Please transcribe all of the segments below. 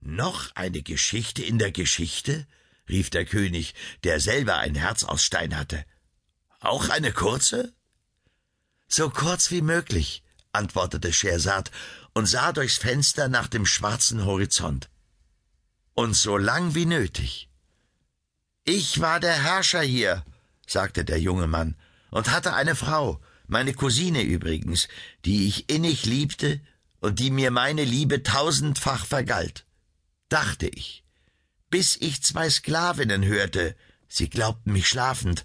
Noch eine Geschichte in der Geschichte? rief der König, der selber ein Herz aus Stein hatte. Auch eine kurze? So kurz wie möglich, antwortete Schehersad und sah durchs Fenster nach dem schwarzen Horizont. Und so lang wie nötig. Ich war der Herrscher hier, sagte der junge Mann, und hatte eine Frau, meine Cousine übrigens, die ich innig liebte und die mir meine Liebe tausendfach vergalt. Dachte ich, bis ich zwei Sklavinnen hörte, sie glaubten mich schlafend,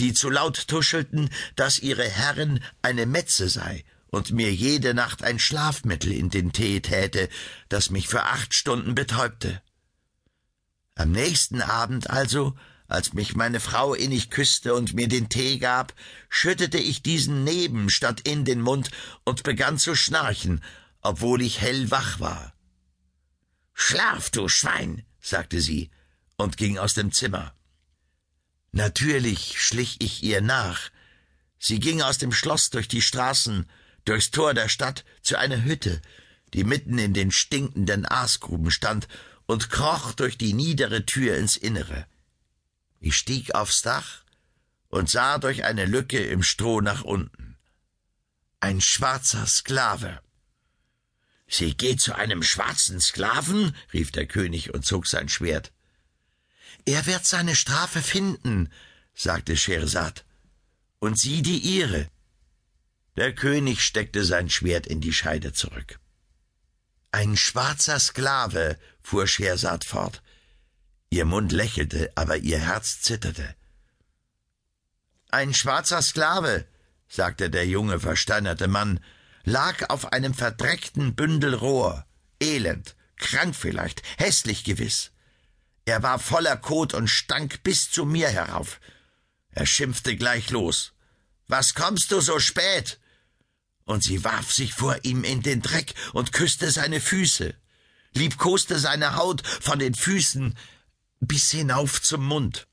die zu laut tuschelten, dass ihre Herrin eine Metze sei und mir jede Nacht ein Schlafmittel in den Tee täte, das mich für acht Stunden betäubte. Am nächsten Abend also, als mich meine Frau innig küsste und mir den Tee gab, schüttete ich diesen neben statt in den Mund und begann zu schnarchen, obwohl ich hellwach war. Schlaf, du Schwein, sagte sie und ging aus dem Zimmer. Natürlich schlich ich ihr nach. Sie ging aus dem Schloss durch die Straßen, durchs Tor der Stadt zu einer Hütte, die mitten in den stinkenden Aasgruben stand, und kroch durch die niedere Tür ins Innere. Ich stieg aufs Dach und sah durch eine Lücke im Stroh nach unten. Ein schwarzer Sklave. Sie geht zu einem schwarzen Sklaven? rief der König und zog sein Schwert. Er wird seine Strafe finden, sagte Schehersad, und sie die ihre. Der König steckte sein Schwert in die Scheide zurück. Ein schwarzer Sklave, fuhr Schehersad fort. Ihr Mund lächelte, aber ihr Herz zitterte. Ein schwarzer Sklave, sagte der junge, versteinerte Mann, lag auf einem verdreckten Bündel Rohr, elend, krank vielleicht, hässlich gewiss. Er war voller Kot und stank bis zu mir herauf. Er schimpfte gleich los. Was kommst du so spät? Und sie warf sich vor ihm in den Dreck und küsste seine Füße, liebkoste seine Haut von den Füßen bis hinauf zum Mund.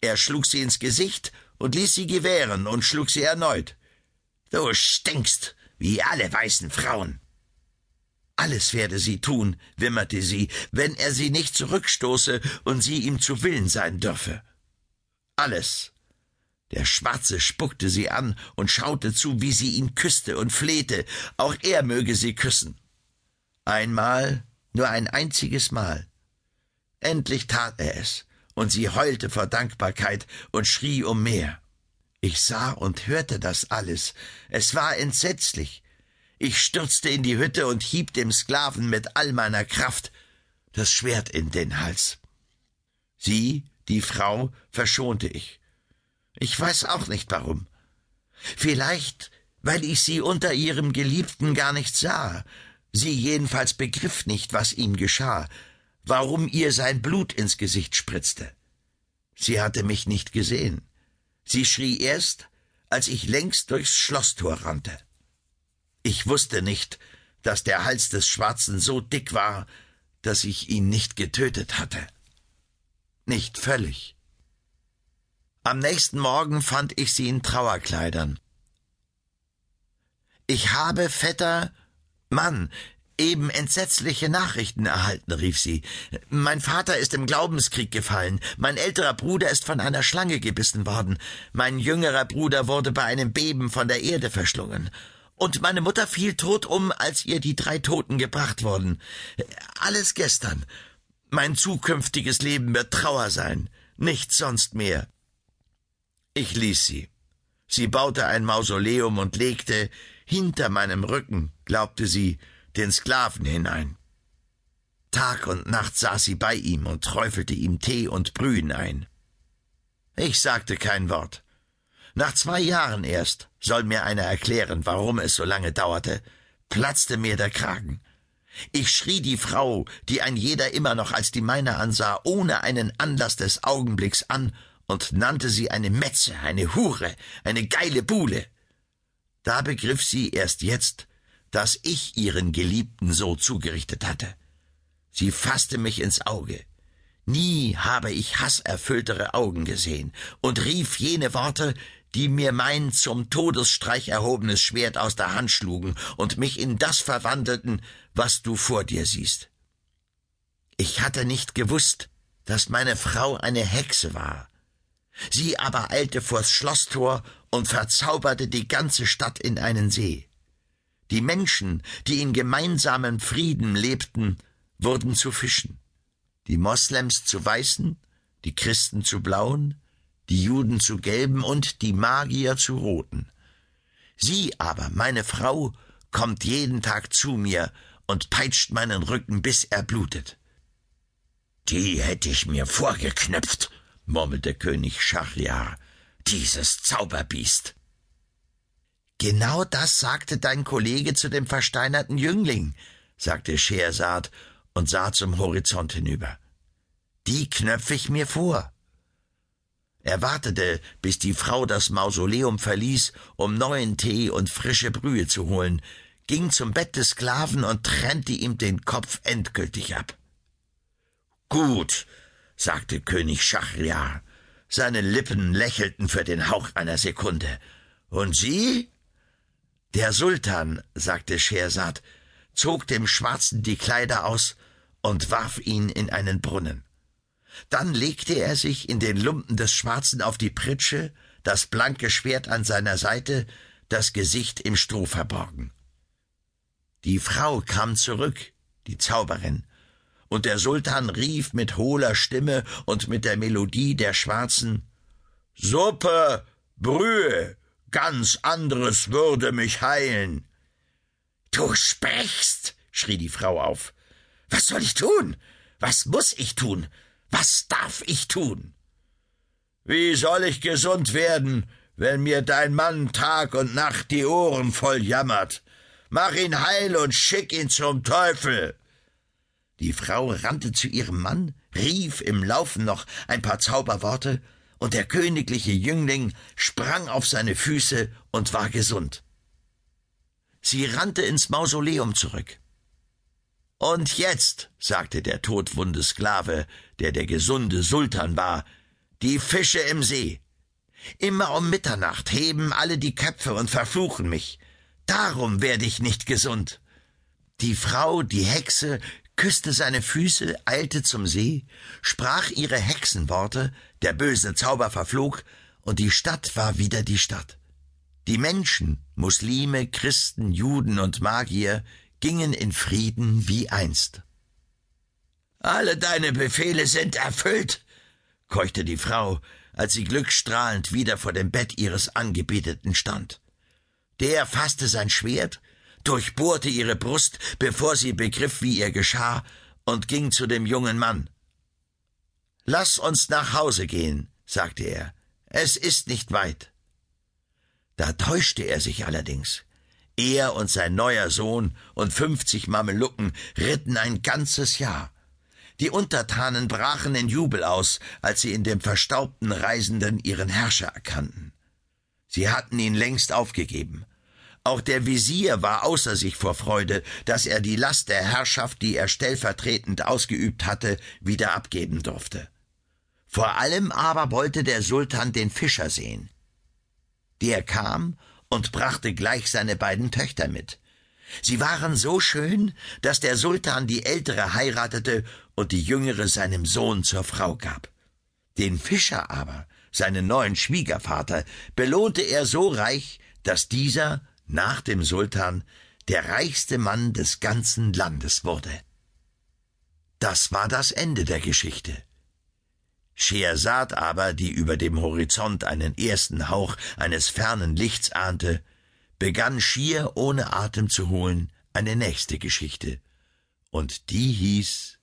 Er schlug sie ins Gesicht und ließ sie gewähren und schlug sie erneut. Du stinkst, wie alle weißen Frauen. Alles werde sie tun, wimmerte sie, wenn er sie nicht zurückstoße und sie ihm zu Willen sein dürfe. Alles, der Schwarze spuckte sie an und schaute zu, wie sie ihn küsste und flehte, auch er möge sie küssen. Einmal, nur ein einziges Mal. Endlich tat er es, und sie heulte vor Dankbarkeit und schrie um mehr. Ich sah und hörte das alles. Es war entsetzlich. Ich stürzte in die Hütte und hieb dem Sklaven mit all meiner Kraft das Schwert in den Hals. Sie, die Frau, verschonte ich. Ich weiß auch nicht warum. Vielleicht, weil ich sie unter ihrem Geliebten gar nicht sah. Sie jedenfalls begriff nicht, was ihm geschah, warum ihr sein Blut ins Gesicht spritzte. Sie hatte mich nicht gesehen. Sie schrie erst, als ich längst durchs Schlosstor rannte. Ich wusste nicht, dass der Hals des Schwarzen so dick war, dass ich ihn nicht getötet hatte. Nicht völlig. Am nächsten Morgen fand ich sie in Trauerkleidern. Ich habe, Vetter, Mann, eben entsetzliche Nachrichten erhalten, rief sie. Mein Vater ist im Glaubenskrieg gefallen, mein älterer Bruder ist von einer Schlange gebissen worden, mein jüngerer Bruder wurde bei einem Beben von der Erde verschlungen, und meine Mutter fiel tot um, als ihr die drei Toten gebracht wurden. Alles gestern. Mein zukünftiges Leben wird Trauer sein, nichts sonst mehr. Ich ließ sie. Sie baute ein Mausoleum und legte hinter meinem Rücken, glaubte sie, den Sklaven hinein. Tag und Nacht saß sie bei ihm und träufelte ihm Tee und Brühen ein. Ich sagte kein Wort. Nach zwei Jahren erst, soll mir einer erklären, warum es so lange dauerte, platzte mir der Kragen. Ich schrie die Frau, die ein jeder immer noch als die meine ansah, ohne einen Anlass des Augenblicks an und nannte sie eine Metze, eine Hure, eine geile Buhle. Da begriff sie erst jetzt, dass ich ihren Geliebten so zugerichtet hatte. Sie fasste mich ins Auge. Nie habe ich hasserfülltere Augen gesehen und rief jene Worte, die mir mein zum Todesstreich erhobenes Schwert aus der Hand schlugen und mich in das verwandelten, was du vor dir siehst. Ich hatte nicht gewusst, dass meine Frau eine Hexe war. Sie aber eilte vors Schlosstor und verzauberte die ganze Stadt in einen See. Die Menschen, die in gemeinsamem Frieden lebten, wurden zu Fischen, die Moslems zu Weißen, die Christen zu Blauen, die Juden zu Gelben und die Magier zu Roten. Sie aber, meine Frau, kommt jeden Tag zu mir und peitscht meinen Rücken, bis er blutet. Die hätte ich mir vorgeknöpft, murmelte König Schachriar, dieses Zauberbiest. Genau das sagte dein Kollege zu dem versteinerten Jüngling, sagte Schehersad und sah zum Horizont hinüber. Die knöpfe ich mir vor. Er wartete, bis die Frau das Mausoleum verließ, um neuen Tee und frische Brühe zu holen, ging zum Bett des Sklaven und trennte ihm den Kopf endgültig ab. Gut, sagte König Schachriar. Seine Lippen lächelten für den Hauch einer Sekunde. Und Sie? Der Sultan, sagte Schehersad, zog dem Schwarzen die Kleider aus und warf ihn in einen Brunnen. Dann legte er sich in den Lumpen des Schwarzen auf die Pritsche, das blanke Schwert an seiner Seite, das Gesicht im Stroh verborgen. Die Frau kam zurück, die Zauberin, und der Sultan rief mit hohler Stimme und mit der Melodie der Schwarzen Suppe, Brühe, ganz anderes würde mich heilen. Du sprichst, schrie die Frau auf. Was soll ich tun? Was muss ich tun? Was darf ich tun? Wie soll ich gesund werden, wenn mir dein Mann Tag und Nacht die Ohren voll jammert? Mach ihn heil und schick ihn zum Teufel. Die Frau rannte zu ihrem Mann, rief im Laufen noch ein paar Zauberworte, und der königliche Jüngling sprang auf seine Füße und war gesund. Sie rannte ins Mausoleum zurück. Und jetzt, sagte der todwunde Sklave, der der gesunde Sultan war, die Fische im See. Immer um Mitternacht heben alle die Köpfe und verfluchen mich. Darum werde ich nicht gesund. Die Frau, die Hexe, küsste seine Füße, eilte zum See, sprach ihre Hexenworte, der böse Zauber verflog, und die Stadt war wieder die Stadt. Die Menschen, Muslime, Christen, Juden und Magier, gingen in Frieden wie einst. Alle deine Befehle sind erfüllt, keuchte die Frau, als sie glückstrahlend wieder vor dem Bett ihres Angebeteten stand. Der fasste sein Schwert, durchbohrte ihre Brust, bevor sie begriff, wie ihr geschah, und ging zu dem jungen Mann. Lass uns nach Hause gehen, sagte er. Es ist nicht weit. Da täuschte er sich allerdings. Er und sein neuer Sohn und fünfzig Mamelucken ritten ein ganzes Jahr. Die Untertanen brachen in Jubel aus, als sie in dem verstaubten Reisenden ihren Herrscher erkannten. Sie hatten ihn längst aufgegeben. Auch der Visier war außer sich vor Freude, dass er die Last der Herrschaft, die er stellvertretend ausgeübt hatte, wieder abgeben durfte. Vor allem aber wollte der Sultan den Fischer sehen. Der kam und brachte gleich seine beiden Töchter mit. Sie waren so schön, dass der Sultan die ältere heiratete und die jüngere seinem Sohn zur Frau gab. Den Fischer aber, seinen neuen Schwiegervater, belohnte er so reich, dass dieser nach dem Sultan der reichste Mann des ganzen Landes wurde. Das war das Ende der Geschichte. Schehersad aber, die über dem Horizont einen ersten Hauch eines fernen Lichts ahnte, begann schier ohne Atem zu holen eine nächste Geschichte, und die hieß